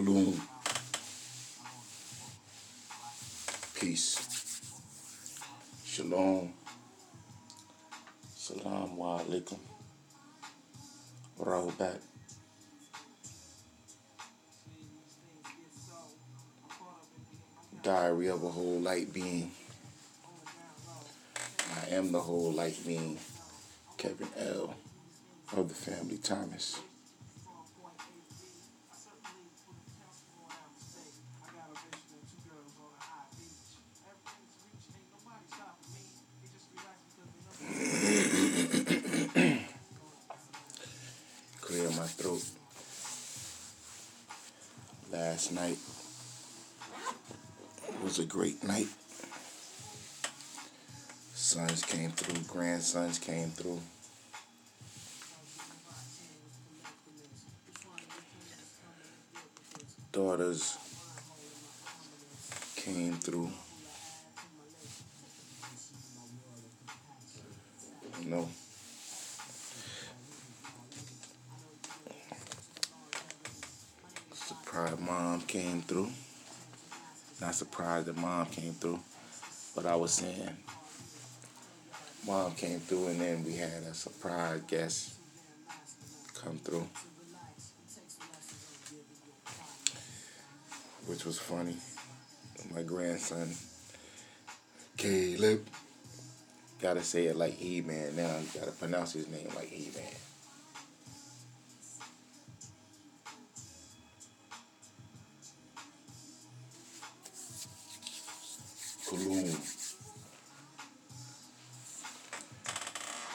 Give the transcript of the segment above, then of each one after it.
Kulum. Peace. Shalom. Salam wa alaikum. Rahubat. Diary of a whole light being. I am the whole light being. Kevin L. of the family Thomas. Grandsons came through. Daughters came through. You know. Surprised mom came through. Not surprised that mom came through, but I was saying mom came through and then we had a surprise guest come through. Which was funny. My grandson, Caleb, gotta say it like He Man now. You gotta pronounce his name like He Man.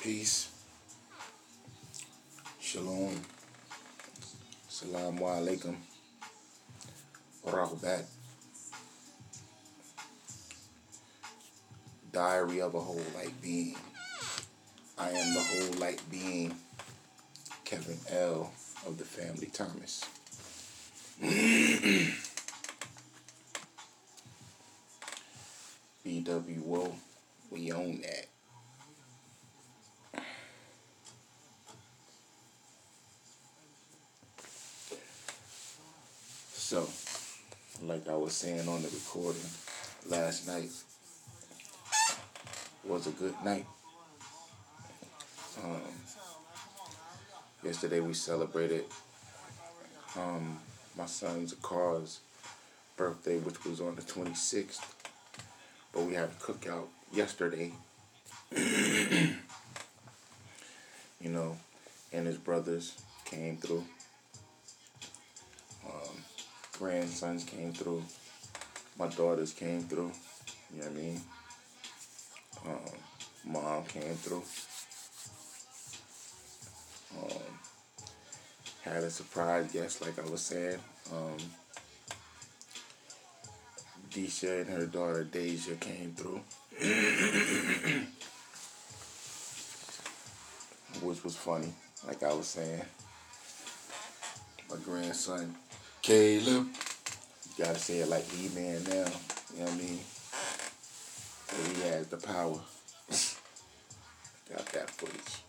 Peace. Shalom. Salam wa alaikum. Rahubat. Diary of a whole light being. I am the whole light being. Kevin L. of the family Thomas. BWO, we own that. So, like I was saying on the recording last night, was a good night. Um, yesterday we celebrated um, my son Zakar's birthday, which was on the 26th. But we had a cookout yesterday. you know, and his brothers came through. Grandsons came through. My daughters came through. You know what I mean? Um, mom came through. Um, had a surprise guest, like I was saying. Um, Disha and her daughter Deja came through. Which was funny, like I was saying. My grandson, Caleb. You gotta say it like E-Man now. You know what I mean? He has the power. Got that footage.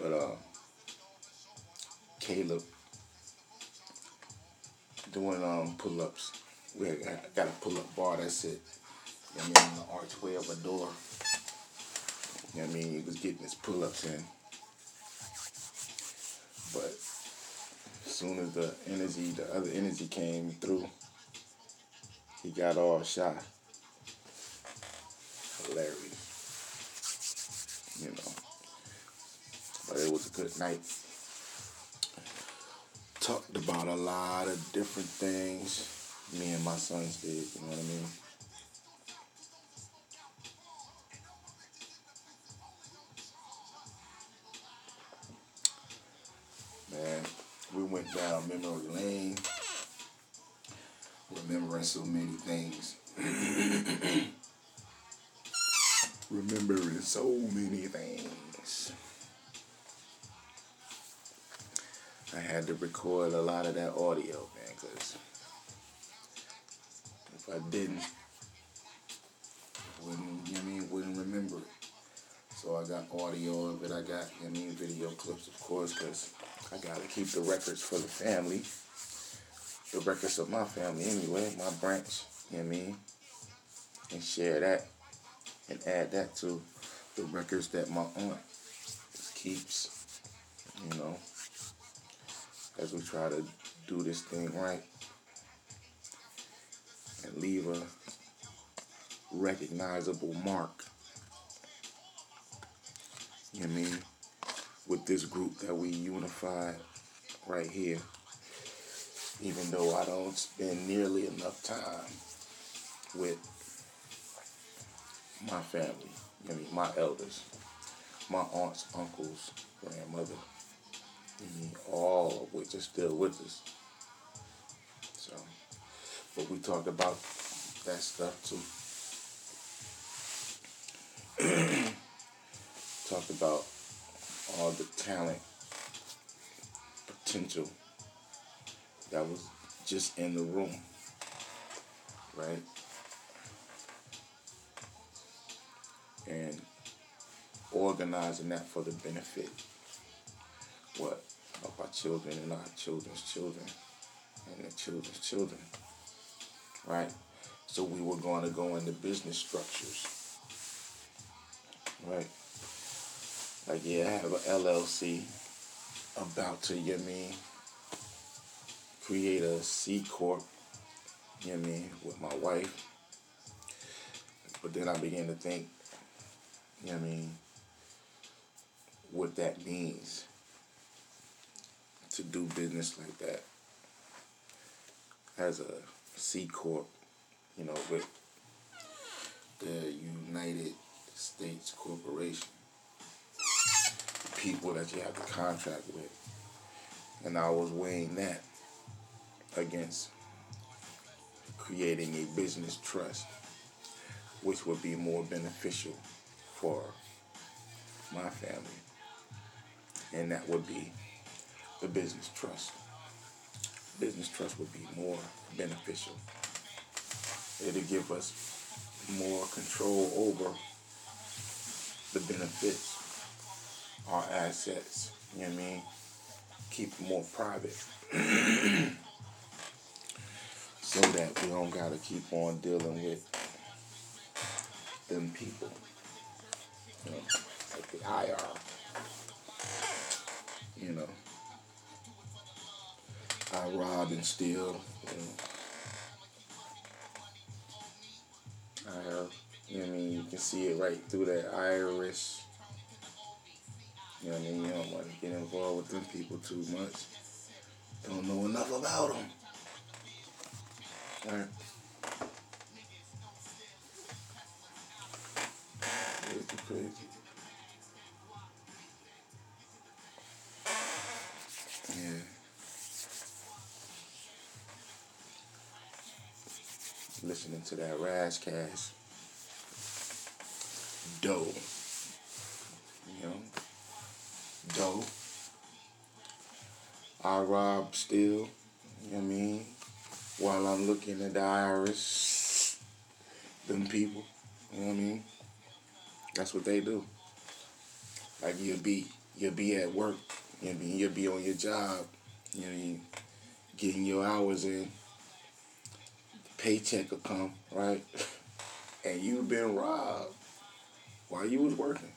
But uh Caleb doing um pull-ups. We got, got a pull-up bar, that's it. You know what I mean? The archway of a door. You know what I mean? He was getting his pull-ups in. But as soon as the energy, the other energy came through, he got all shy. Hilarious. You know. But it was a good night. Talked about a lot of different things. Me and my sons did, you know what I mean? Down memory lane, remembering so many things. remembering so many things. I had to record a lot of that audio, man, because if I didn't, wouldn't, you mean, wouldn't remember it. So I got audio of it, I got, you I mean, video clips, of course, because I got to keep the records for the family. the records of my family anyway, my branch, you know what I mean? And share that and add that to the records that my aunt keeps, you know, as we try to do this thing right and leave a recognizable mark. You know what I mean? With this group that we unified right here. Even though I don't spend nearly enough time with my family, I mean my elders, my aunts, uncles, grandmother, I mean, all of which are still with us. So, but we talked about that stuff too. talked about all the talent, potential that was just in the room, right? And organizing that for the benefit, what, of our children and our children's children and their children's children, right? So we were going to go into business structures, right? Like, yeah, I have an LLC about to, you know mean, create a C Corp, you know I mean, with my wife. But then I began to think, you know I mean, what that means to do business like that. As a C Corp, you know, with the United States Corporation, people that you have to contract with. And I was weighing that against creating a business trust, which would be more beneficial for my family. And that would be the business trust. Business trust would be more beneficial. It'll give us more control over the benefits, our assets, you know what I mean? Keep more private. so that we don't gotta keep on dealing with them people. You know, like the IR. You know. I rob and steal, you know. I have, you know I mean? You can see it right through that iris. You know what I mean? You don't want to get involved with them people too much. Don't know enough about them. The crazy. Yeah. Listening to that Razzcast. Doe. Doe. I rob still. You know what I mean? While I'm looking at the iris. Them people. You know what I mean? That's what they do. Like you'll be you'll be at work, you know what I mean? You'll be on your job, you know what I mean, getting your hours in. the Paycheck will come, right? and you've been robbed while you was working.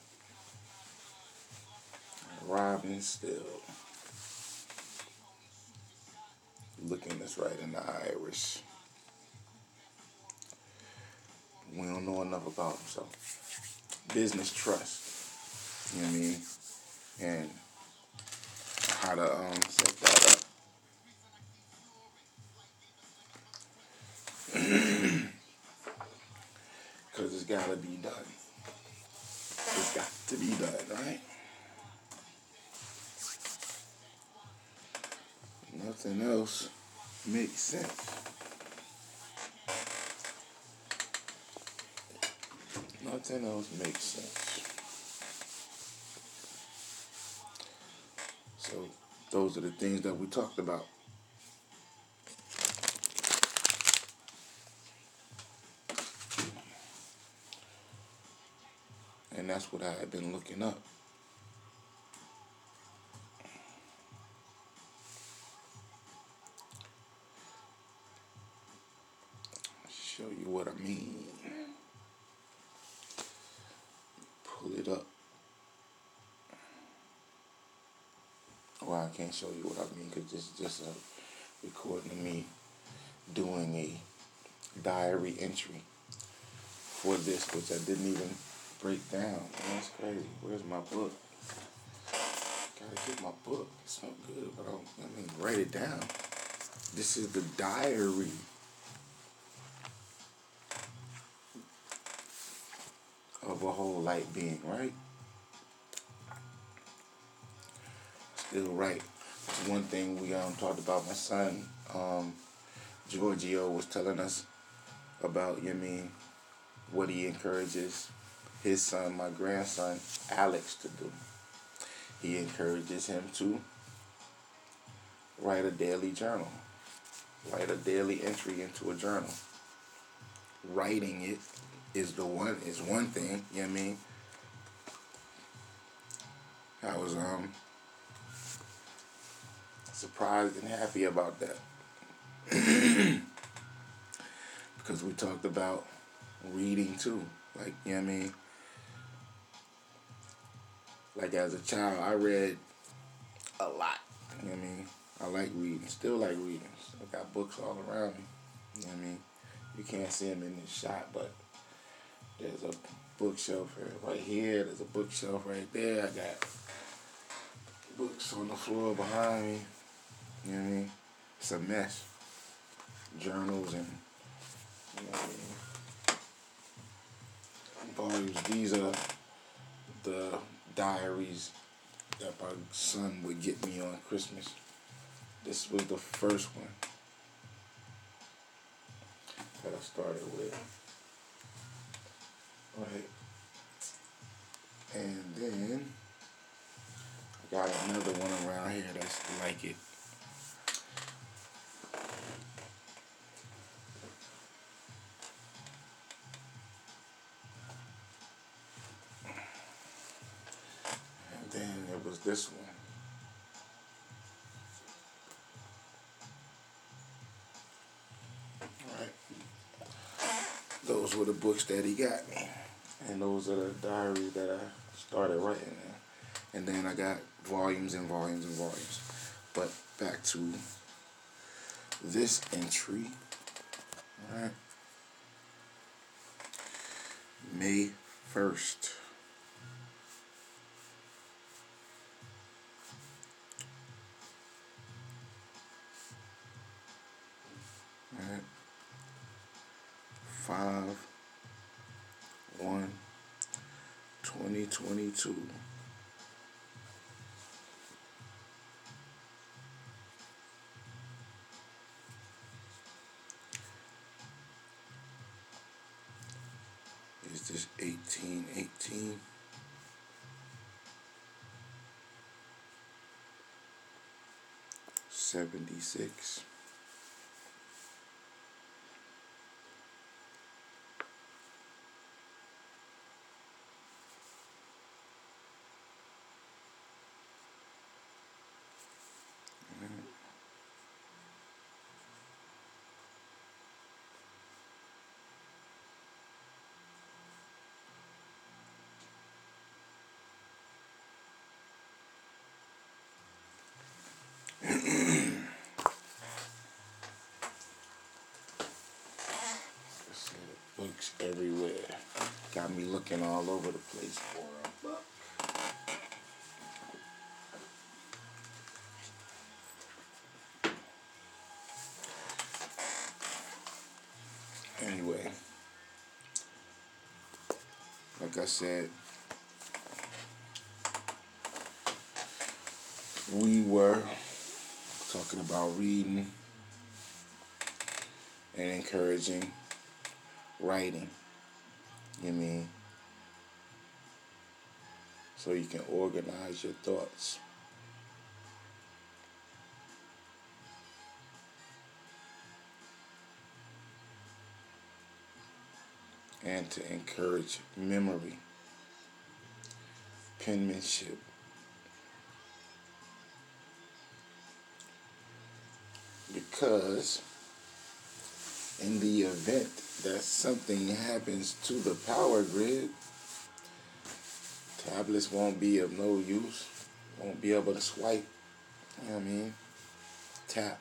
Robbing still. Looking us right in the iris. We don't know enough about him, so business trust. You know what I mean? And how to um, set that up. Because it's got to be done. It's got to be done, right? Nothing else makes sense. Nothing else makes sense. So those are the things that we talked about. And that's what I had been looking up. Show you what I mean because this is just a recording of me doing a diary entry for this, which I didn't even break down. That's crazy. Where's my book? Gotta get my book. It's not good, but I, don't, I mean, write it down. This is the diary. Of a whole light being, right? Still right. One thing we um talked about. My son, um, Giorgio was telling us about, you know I mean, what he encourages his son, my grandson, Alex, to do. He encourages him to write a daily journal, write a daily entry into a journal. Writing it is the one is one thing, you know what I mean? I was um surprised and happy about that. because we talked about reading too. Like, you know what I mean? Like as a child, I read a lot. You know what I mean? I like reading. Still like reading. I got books all around me. You know what I mean? You can't see them in this shot, but there's a bookshelf right here. There's a bookshelf right there. I got books on the floor behind me. You know what I mean? It's a mess. Journals and you know I mean? volumes. These are the diaries that my son would get me on Christmas. This was the first one that I started with. Right. And then I got another one around here that's like it. This one. Those were the books that he got me. And those are the diaries that I started writing in. And then I got volumes and volumes and volumes. But back to this entry. Alright. May 1st. Five, one, 2022. Is this eighteen eighteen? Seventy six. Everywhere. Got me looking all over the place for a book. Anyway, like I said, we were talking about reading and encouraging writing. You mean? So you can organize your thoughts. And to encourage memory, penmanship, because in the event that something happens to the power grid, tablets won't be of no use, won't be able to swipe, you know I mean, tap.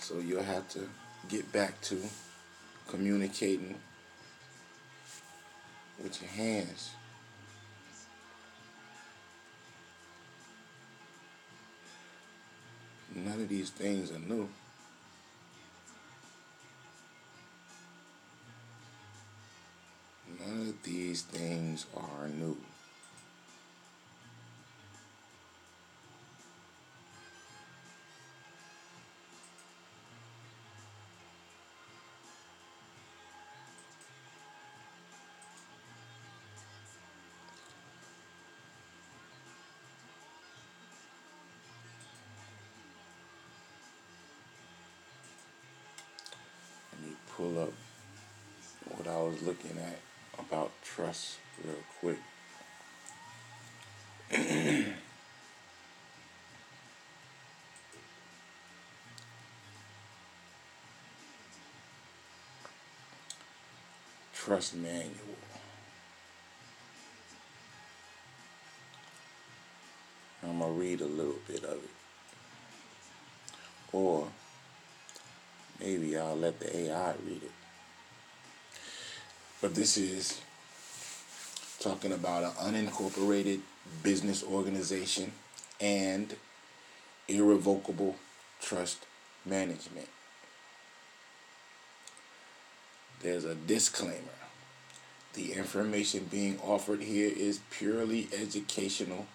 So you'll have to get back to communicating with your hands. None of these things are new. None of these things are new. Pull up what I was looking at about trust real quick. Trust manual. I'm going to read a little bit of it. Or maybe I'll let the AI read it. But this is talking about an unincorporated business organization and irrevocable trust management. There's a disclaimer. The information being offered here is purely educational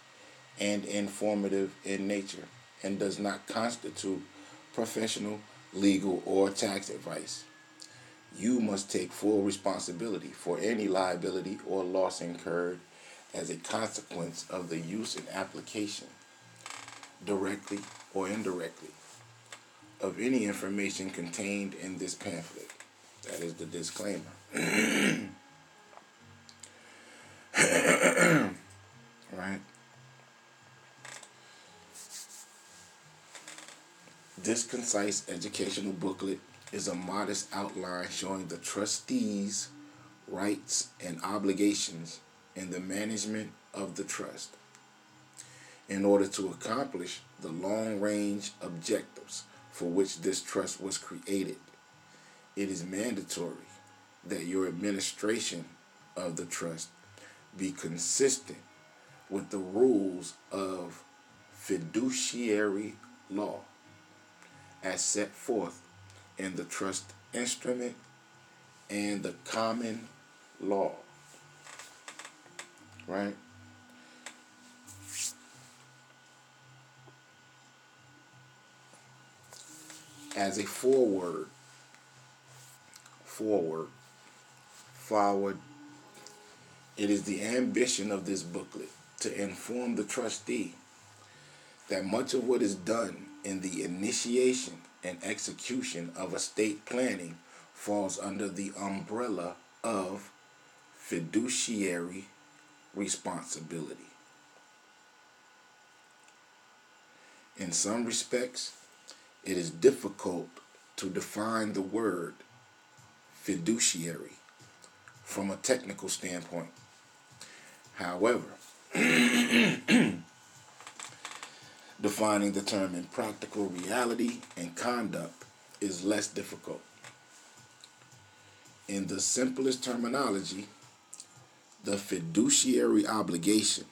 and informative in nature and does not constitute professional, legal, or tax advice. You must take full responsibility for any liability or loss incurred as a consequence of the use and application, directly or indirectly, of any information contained in this pamphlet. That is the disclaimer. right? This concise educational booklet is a modest outline showing the trustees' rights and obligations in the management of the trust. In order to accomplish the long range objectives for which this trust was created, it is mandatory that your administration of the trust be consistent with the rules of fiduciary law as set forth in the trust instrument and the common law. Right? As a forward, forward, forward, it is the ambition of this booklet to inform the trustee that much of what is done in the initiation and execution of estate planning falls under the umbrella of fiduciary responsibility. In some respects, it is difficult to define the word fiduciary from a technical standpoint. However, defining the term in practical reality and conduct is less difficult. In the simplest terminology, the fiduciary obligation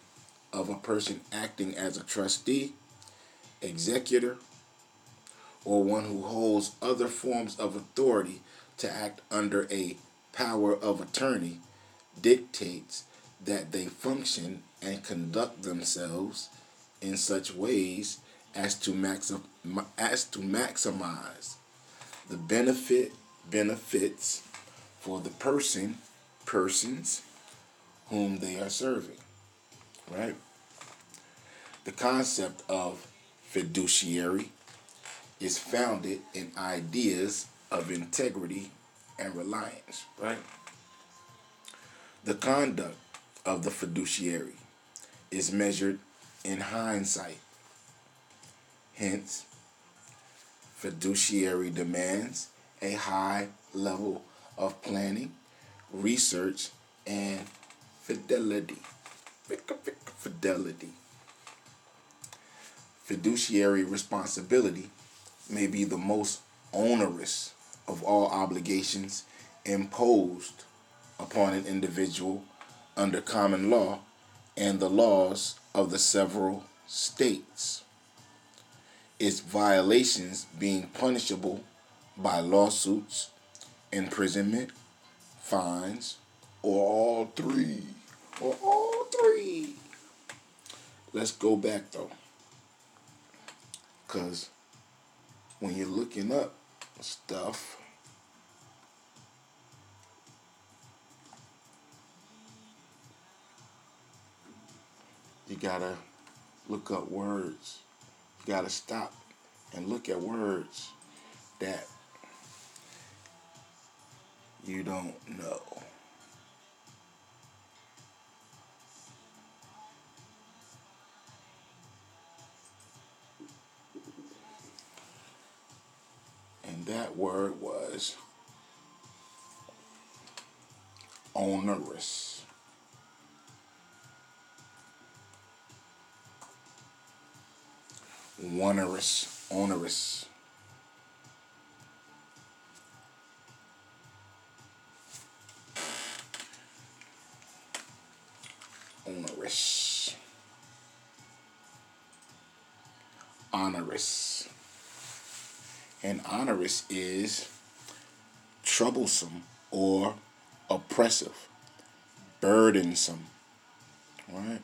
of a person acting as a trustee, executor, or one who holds other forms of authority to act under a power of attorney dictates that they function and conduct themselves in such ways as to maxim, as to maximize the benefit benefits for the person persons whom they are serving right? The concept of fiduciary is founded in ideas of integrity and reliance right? The conduct of the fiduciary is measured in hindsight. Hence, fiduciary demands a high level of planning, research, and fidelity. Fidelity. Fiduciary responsibility may be the most onerous of all obligations imposed upon an individual under common law and the laws of the several states. Its violations being punishable by lawsuits, imprisonment, fines, or all three. Or all three. Let's go back though. Because when you're looking up stuff, you gotta look up words. You gotta stop and look at words that you don't know. And that word was onerous. Onerous, onerous. Onerous. Onerous. And onerous is troublesome or oppressive, burdensome. Right?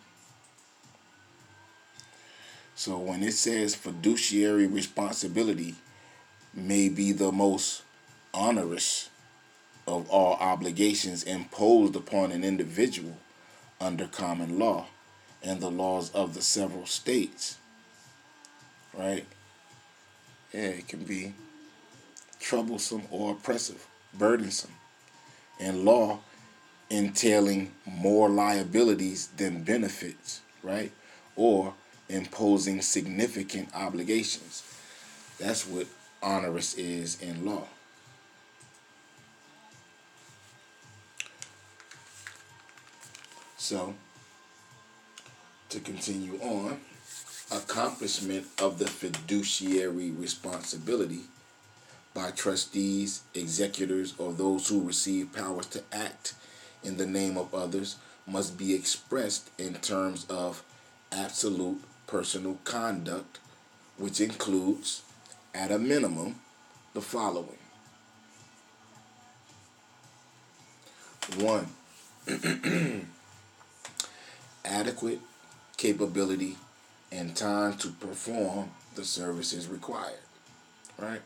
So when it says fiduciary responsibility may be the most onerous of all obligations imposed upon an individual under common law and the laws of the several states. Right? Yeah, it can be troublesome or oppressive, burdensome, and law entailing more liabilities than benefits, right? Or imposing significant obligations. That's what onerous is in law. So, to continue on, accomplishment of the fiduciary responsibility by trustees, executors, or those who receive powers to act in the name of others must be expressed in terms of absolute personal conduct, which includes, at a minimum, the following. One, adequate capability and time to perform the services required. Right?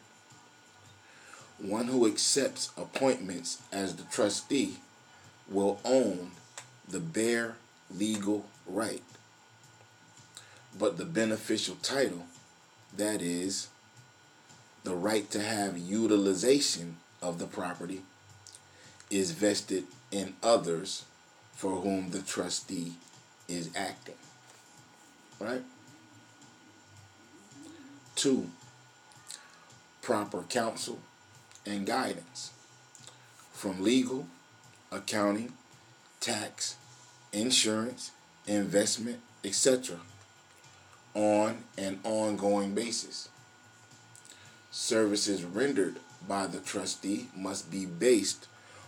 One who accepts appointments as the trustee will own the bare legal right but the beneficial title, that is, the right to have utilization of the property, is vested in others for whom the trustee is acting. Right? Two, proper counsel and guidance from legal, accounting, tax, insurance, investment, etc on an ongoing basis. Services rendered by the trustee must be based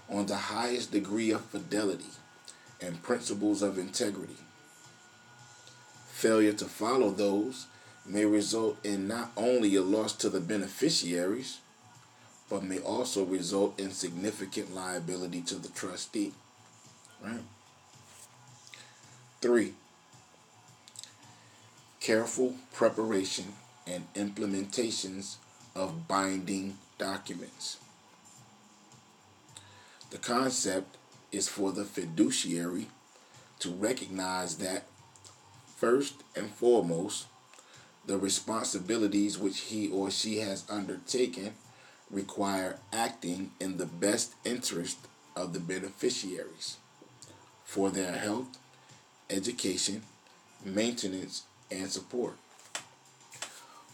on the highest degree of fidelity and principles of integrity. Failure to follow those may result in not only a loss to the beneficiaries, but may also result in significant liability to the trustee. Right? Three, careful preparation and implementations of binding documents. The concept is for the fiduciary to recognize that, first and foremost, the responsibilities which he or she has undertaken require acting in the best interest of the beneficiaries for their health, education, maintenance, and support.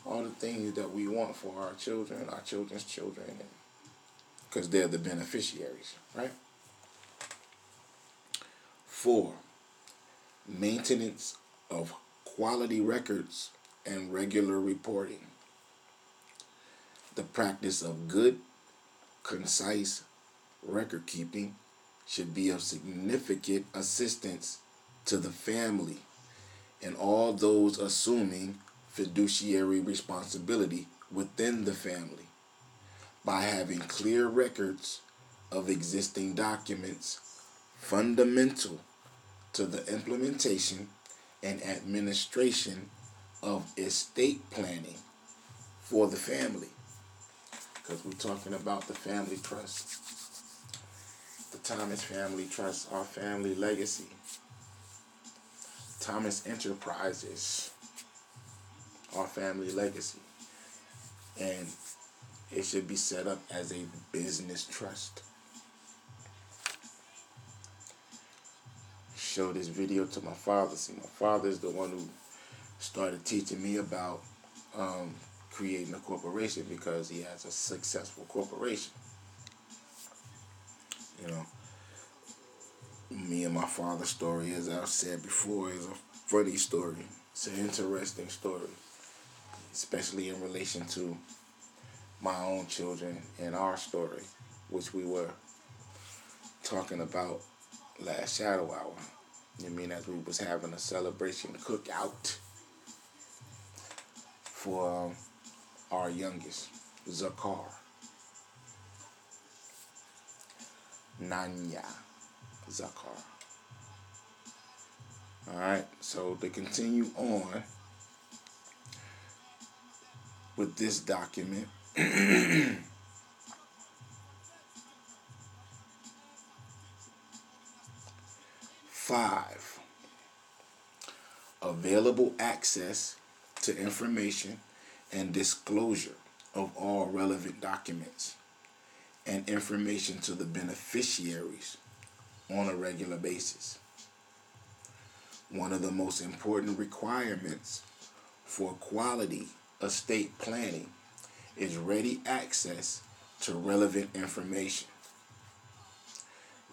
All the things that we want for our children, our children's children, because they're the beneficiaries, right? Four, maintenance of quality records and regular reporting. The practice of good, concise record keeping should be of significant assistance to the family and all those assuming fiduciary responsibility within the family by having clear records of existing documents fundamental to the implementation and administration of estate planning for the family. Because we're talking about the family trust. The Thomas Family Trust, our family legacy. Thomas Enterprises, our family legacy. And it should be set up as a business trust. Show this video to my father. See, my father is the one who started teaching me about um, creating a corporation because he has a successful corporation. You know, me and my father's story, as I've said before, is a funny story. It's an interesting story, especially in relation to my own children and our story, which we were talking about last shadow hour. You mean as we was having a celebration cookout for um, our youngest, Zakar. Nanya Zakar. Alright, so to continue on with this document, Five, available access to information and disclosure of all relevant documents and information to the beneficiaries on a regular basis. One of the most important requirements for quality estate planning is ready access to relevant information.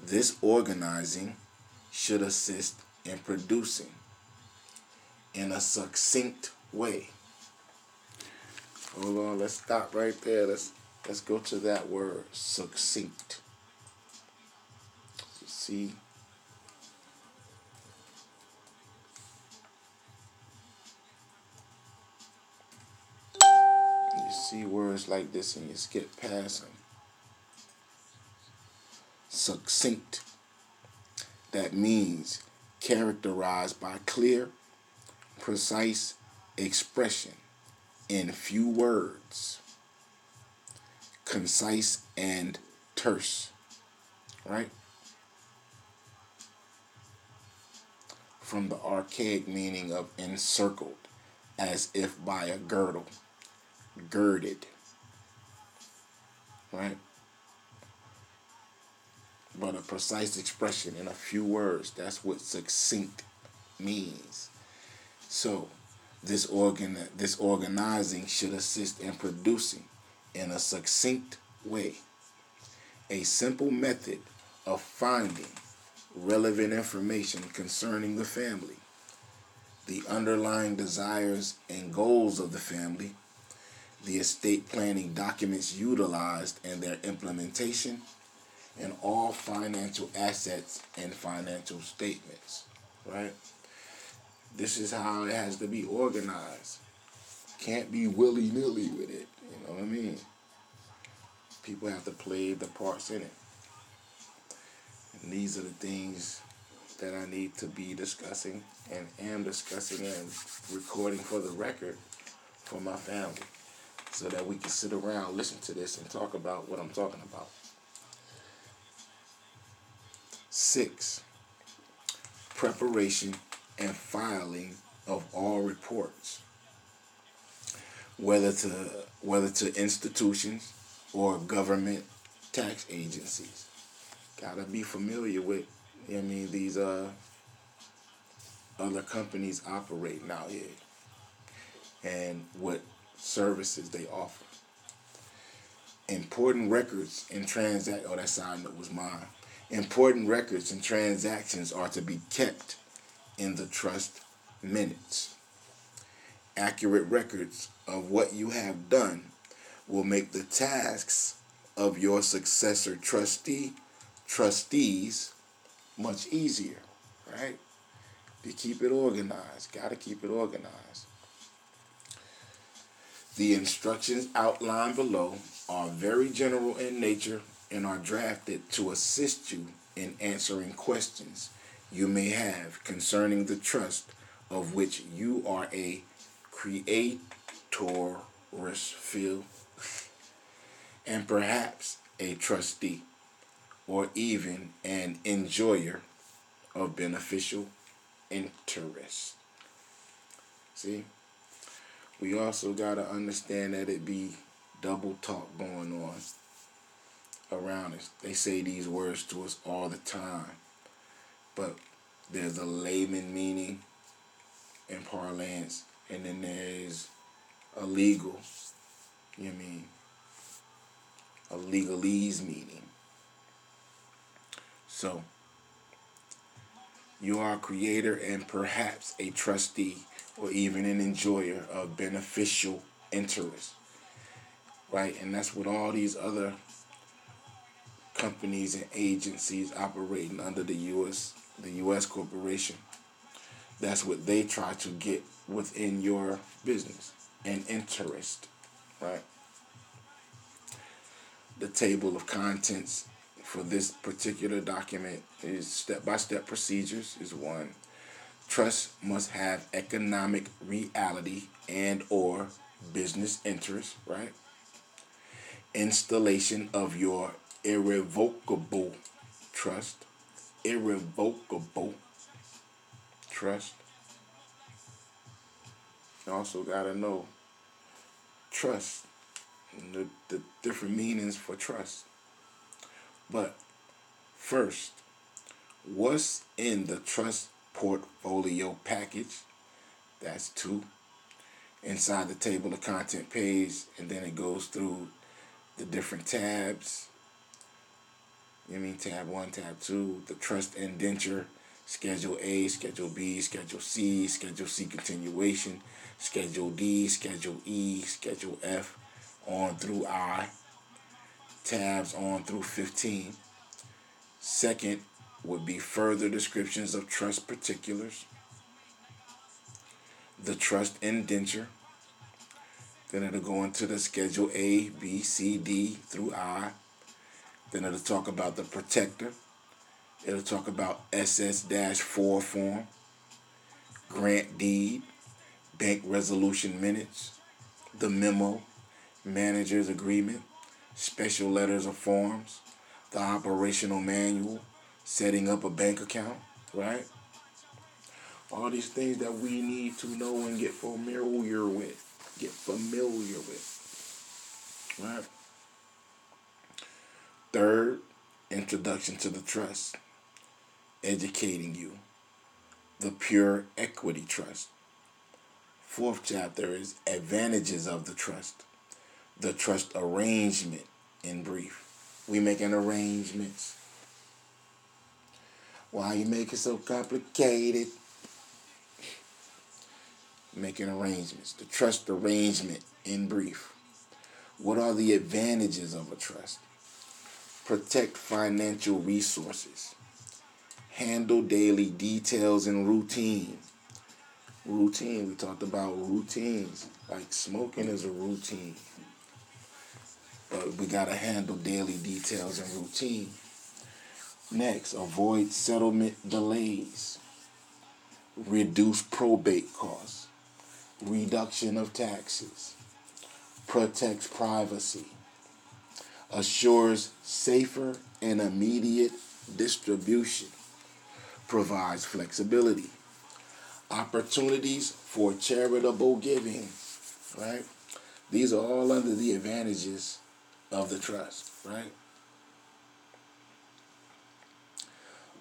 This organizing should assist in producing in a succinct way. Hold on, let's stop right there. Let's let's go to that word, succinct. See you see words like this and you skip past them. Succinct. That means characterized by clear, precise expression in few words, concise and terse, right? From the archaic meaning of encircled, as if by a girdle, girded, right? But a precise expression in a few words, that's what succinct means. So, this organ this organizing should assist in producing in a succinct way a simple method of finding relevant information concerning the family, the underlying desires and goals of the family, the estate planning documents utilized and their implementation, and all financial assets and financial statements, right? This is how it has to be organized. Can't be willy nilly with it. You know what I mean? People have to play the parts in it. And these are the things that I need to be discussing and am discussing and recording for the record for my family so that we can sit around, listen to this, and talk about what I'm talking about. Six, preparation and filing of all reports, whether to whether to institutions or government tax agencies. Gotta be familiar with, I mean, these uh, other companies operating out here and what services they offer. important records and transact. Oh, that side note was mine. Important records and transactions are to be kept in the trust minutes. Accurate records of what you have done will make the tasks of your successor trustee trustees much easier, right? To keep it organized, got to keep it organized. The instructions outlined below are very general in nature and are drafted to assist you in answering questions you may have concerning the trust of which you are a creatorist feel and perhaps a trustee or even an enjoyer of beneficial interest. See? We also got to understand that it be double talk going on around us. They say these words to us all the time. But there's a layman meaning in parlance, and then there's a legal, you know I mean, a legalese meaning. So, you are a creator and perhaps a trustee or even an enjoyer of beneficial interest. Right? And that's what all these other companies and agencies operating under the US the US corporation. That's what they try to get within your business and interest, right? The table of contents for this particular document is step-by-step procedures is one. Trust must have economic reality and or business interest, right? Installation of your irrevocable trust. Irrevocable trust. You also got to know trust, the, the different meanings for trust. But first, what's in the trust portfolio package? That's two. Inside the table of content page, and then it goes through the different tabs. You mean tab one, tab two, the trust indenture, Schedule A, Schedule B, Schedule C, Schedule C continuation, Schedule D, Schedule E, Schedule F, on through I, tabs on through 15. Second would be further descriptions of trust particulars, the trust indenture, then it'll go into the Schedule A, B, C, D through I. Then it'll talk about the protector. It'll talk about SS-4 form, grant deed, bank resolution minutes, the memo, manager's agreement, special letters of forms, the operational manual, setting up a bank account, right? All these things that we need to know and get familiar with get familiar with. Right? Third, introduction to the trust, educating you. The pure equity trust. Fourth chapter is advantages of the trust, the trust arrangement in brief. We making arrangements. Why you make it so complicated? making arrangements. The trust arrangement, in brief. What are the advantages of a trust? Protect financial resources. Handle daily details and routine. Routine, we talked about routines. Like smoking is a routine. But we got to handle daily details and routine. Next, avoid settlement delays. Reduce probate costs reduction of taxes, protects privacy, assures safer and immediate distribution, provides flexibility, opportunities for charitable giving, right? These are all under the advantages of the trust, right?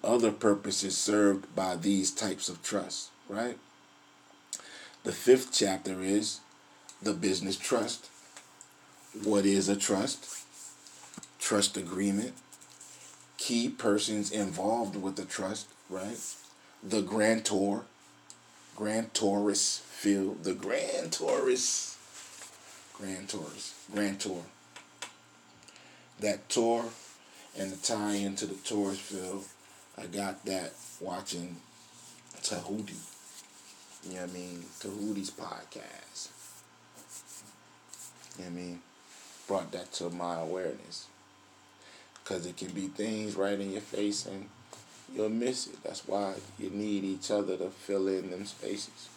Other purposes served by these types of trusts, right? The fifth chapter is the business trust. What is a trust? trust agreement, key persons involved with the trust, right? The grantor, grantoress field, the grantoress, grantoress, grantor. That tour and the tie into the tourist field, I got that watching Tahuti. You know what I mean? Tahuti's podcast. You know what I mean? Brought that to my awareness. Because it can be things right in your face and you'll miss it. That's why you need each other to fill in them spaces.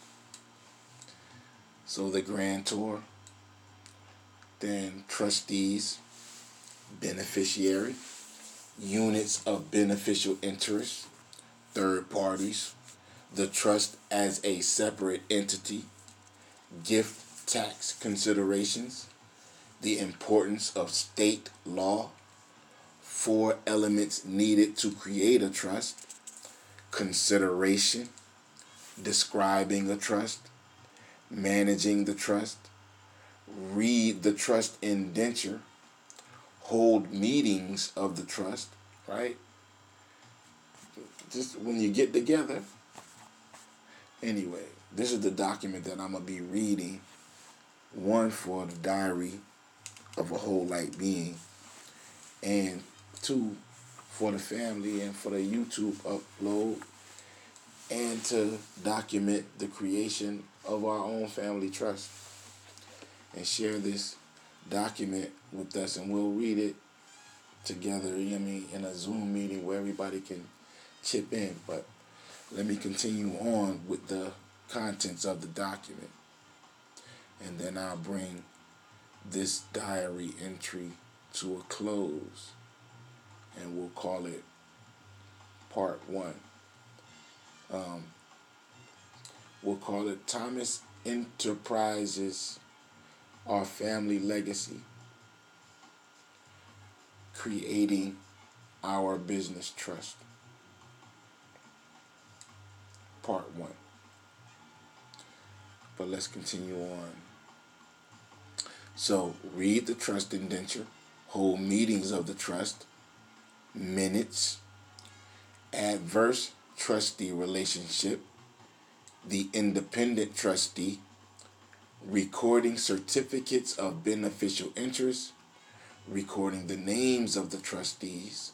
So the grand tour, then trustees, beneficiary, units of beneficial interest, third parties, the trust as a separate entity, gift tax considerations, the importance of state law, four elements needed to create a trust, consideration, describing a trust, managing the trust, read the trust indenture, hold meetings of the trust, right? Just when you get together. Anyway, this is the document that I'm going to be reading. One for the diary of a whole light being, and two for the family and for the YouTube upload, and to document the creation of our own family trust. And share this document with us, and we'll read it together. You know I mean, in a Zoom meeting where everybody can chip in. But let me continue on with the contents of the document, and then I'll bring this diary entry to a close, and we'll call it part one. Um, we'll call it Thomas Enterprises, Our Family Legacy, Creating Our Business Trust. Part one. But let's continue on. So read the trust indenture, hold meetings of the trust, minutes, adverse trustee relationship, the independent trustee, recording certificates of beneficial interest, recording the names of the trustees,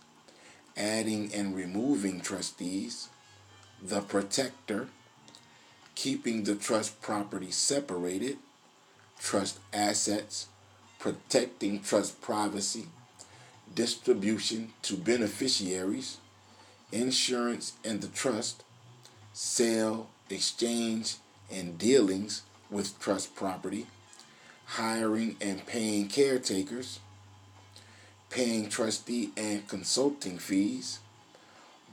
adding and removing trustees, the protector, keeping the trust property separated, trust assets, protecting trust privacy, distribution to beneficiaries, insurance in the trust, sale, exchange, and dealings with trust property, hiring and paying caretakers, paying trustee and consulting fees,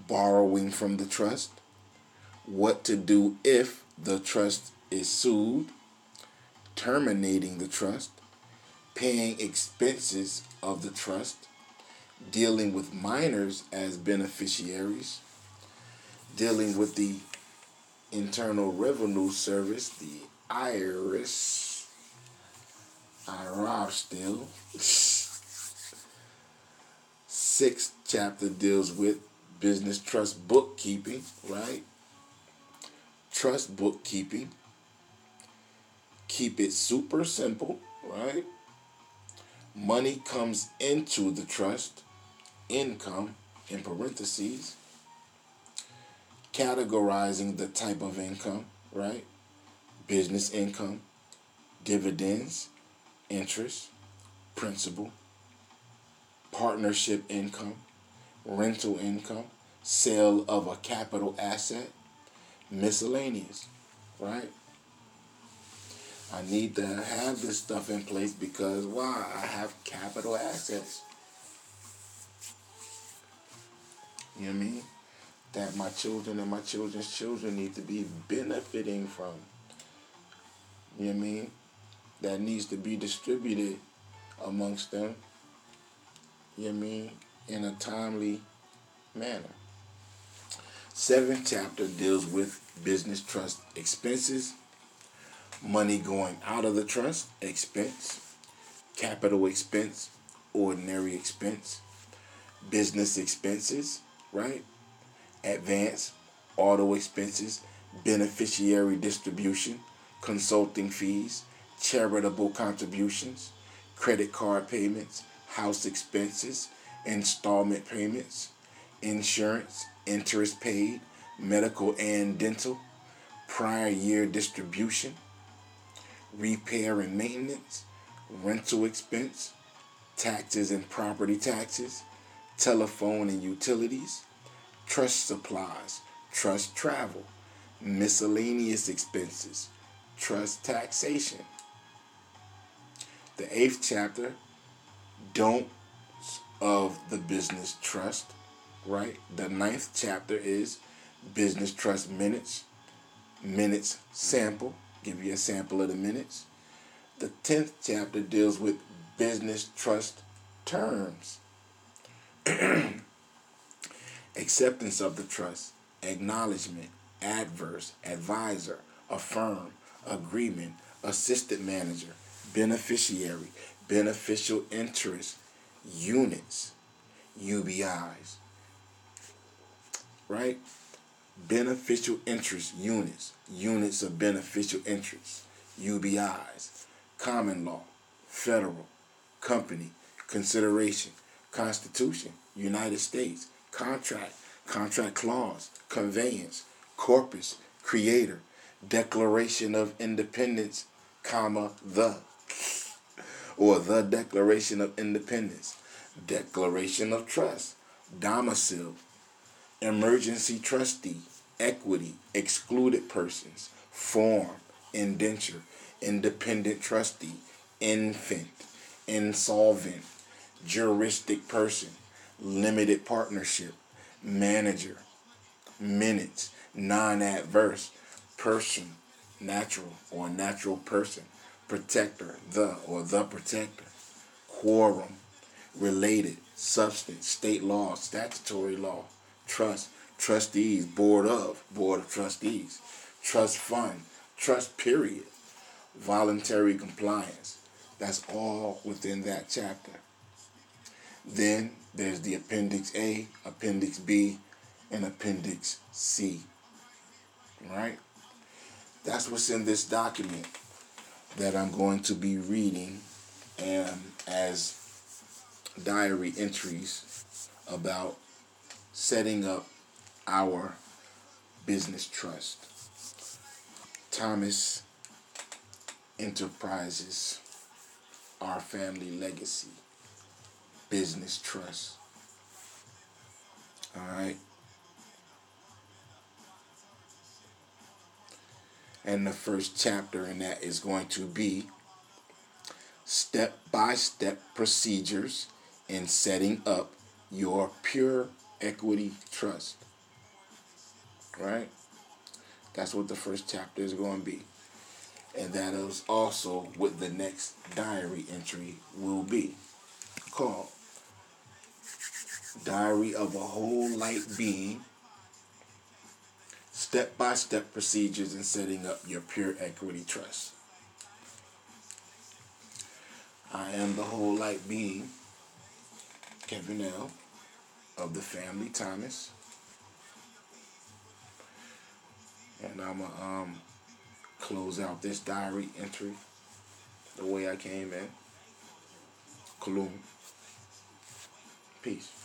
borrowing from the trust, what to do if the trust is sued, terminating the trust, paying expenses of the trust, dealing with minors as beneficiaries, dealing with the Internal Revenue Service, the IRS, IRS still. Sixth chapter deals with business trust bookkeeping, right? Trust bookkeeping keep it super simple, right? Money comes into the trust, income in parentheses, categorizing the type of income, right? Business income, dividends, interest, principal, partnership income, rental income, sale of a capital asset, miscellaneous, right? I need to have this stuff in place because why? I have capital assets. You know what I mean? That my children and my children's children need to be benefiting from. You know what I mean? That needs to be distributed amongst them. You know what I mean? In a timely manner. Seventh chapter deals with business trust expenses money going out of the trust, expense, capital expense, ordinary expense, business expenses, right? Advance, auto expenses, beneficiary distribution, consulting fees, charitable contributions, credit card payments, house expenses, installment payments, insurance, interest paid, medical and dental, prior year distribution, repair and maintenance, rental expense, taxes and property taxes, telephone and utilities, trust supplies, trust travel, miscellaneous expenses, trust taxation. The eighth chapter, don't of the business trust, right? The ninth chapter is business trust minutes, minutes sample, give you a sample of the minutes. The tenth chapter deals with business trust terms. Acceptance of the trust, acknowledgement, adverse, advisor, affirm, agreement, assistant manager, beneficiary, beneficial interest, units, UBIs. Right? Beneficial interest units, units of beneficial interest, UBIs, common law, federal, company, consideration, constitution, United States, contract, contract clause, conveyance, corpus, creator, declaration of independence, comma, the, or the declaration of independence, declaration of trust, domicile, emergency trustee, equity, excluded persons, form, indenture, independent trustee, infant, insolvent, juristic person, limited partnership, manager, minutes, non-adverse, person, natural or natural person, protector, the or the protector, quorum, related, substance, state law, statutory law, trust, trustees, board of, board of trustees, trust fund, trust period, voluntary compliance. That's all within that chapter. Then there's the Appendix A, Appendix B, and Appendix C. Right? That's what's in this document that I'm going to be reading and as diary entries about setting up our business trust. Thomas Enterprises, Our Family Legacy, Business Trust. All right. And the first chapter in that is going to be step by step procedures in setting up your pure equity trust. Right? That's what the first chapter is going to be. And that is also what the next diary entry will be called Diary of a Whole Light Being Step by Step Procedures in Setting Up Your Pure Equity Trust. I am the whole light being, Kevin L. of the family Thomas. And I'm going to um, close out this diary entry the way I came in. Kalum. Peace.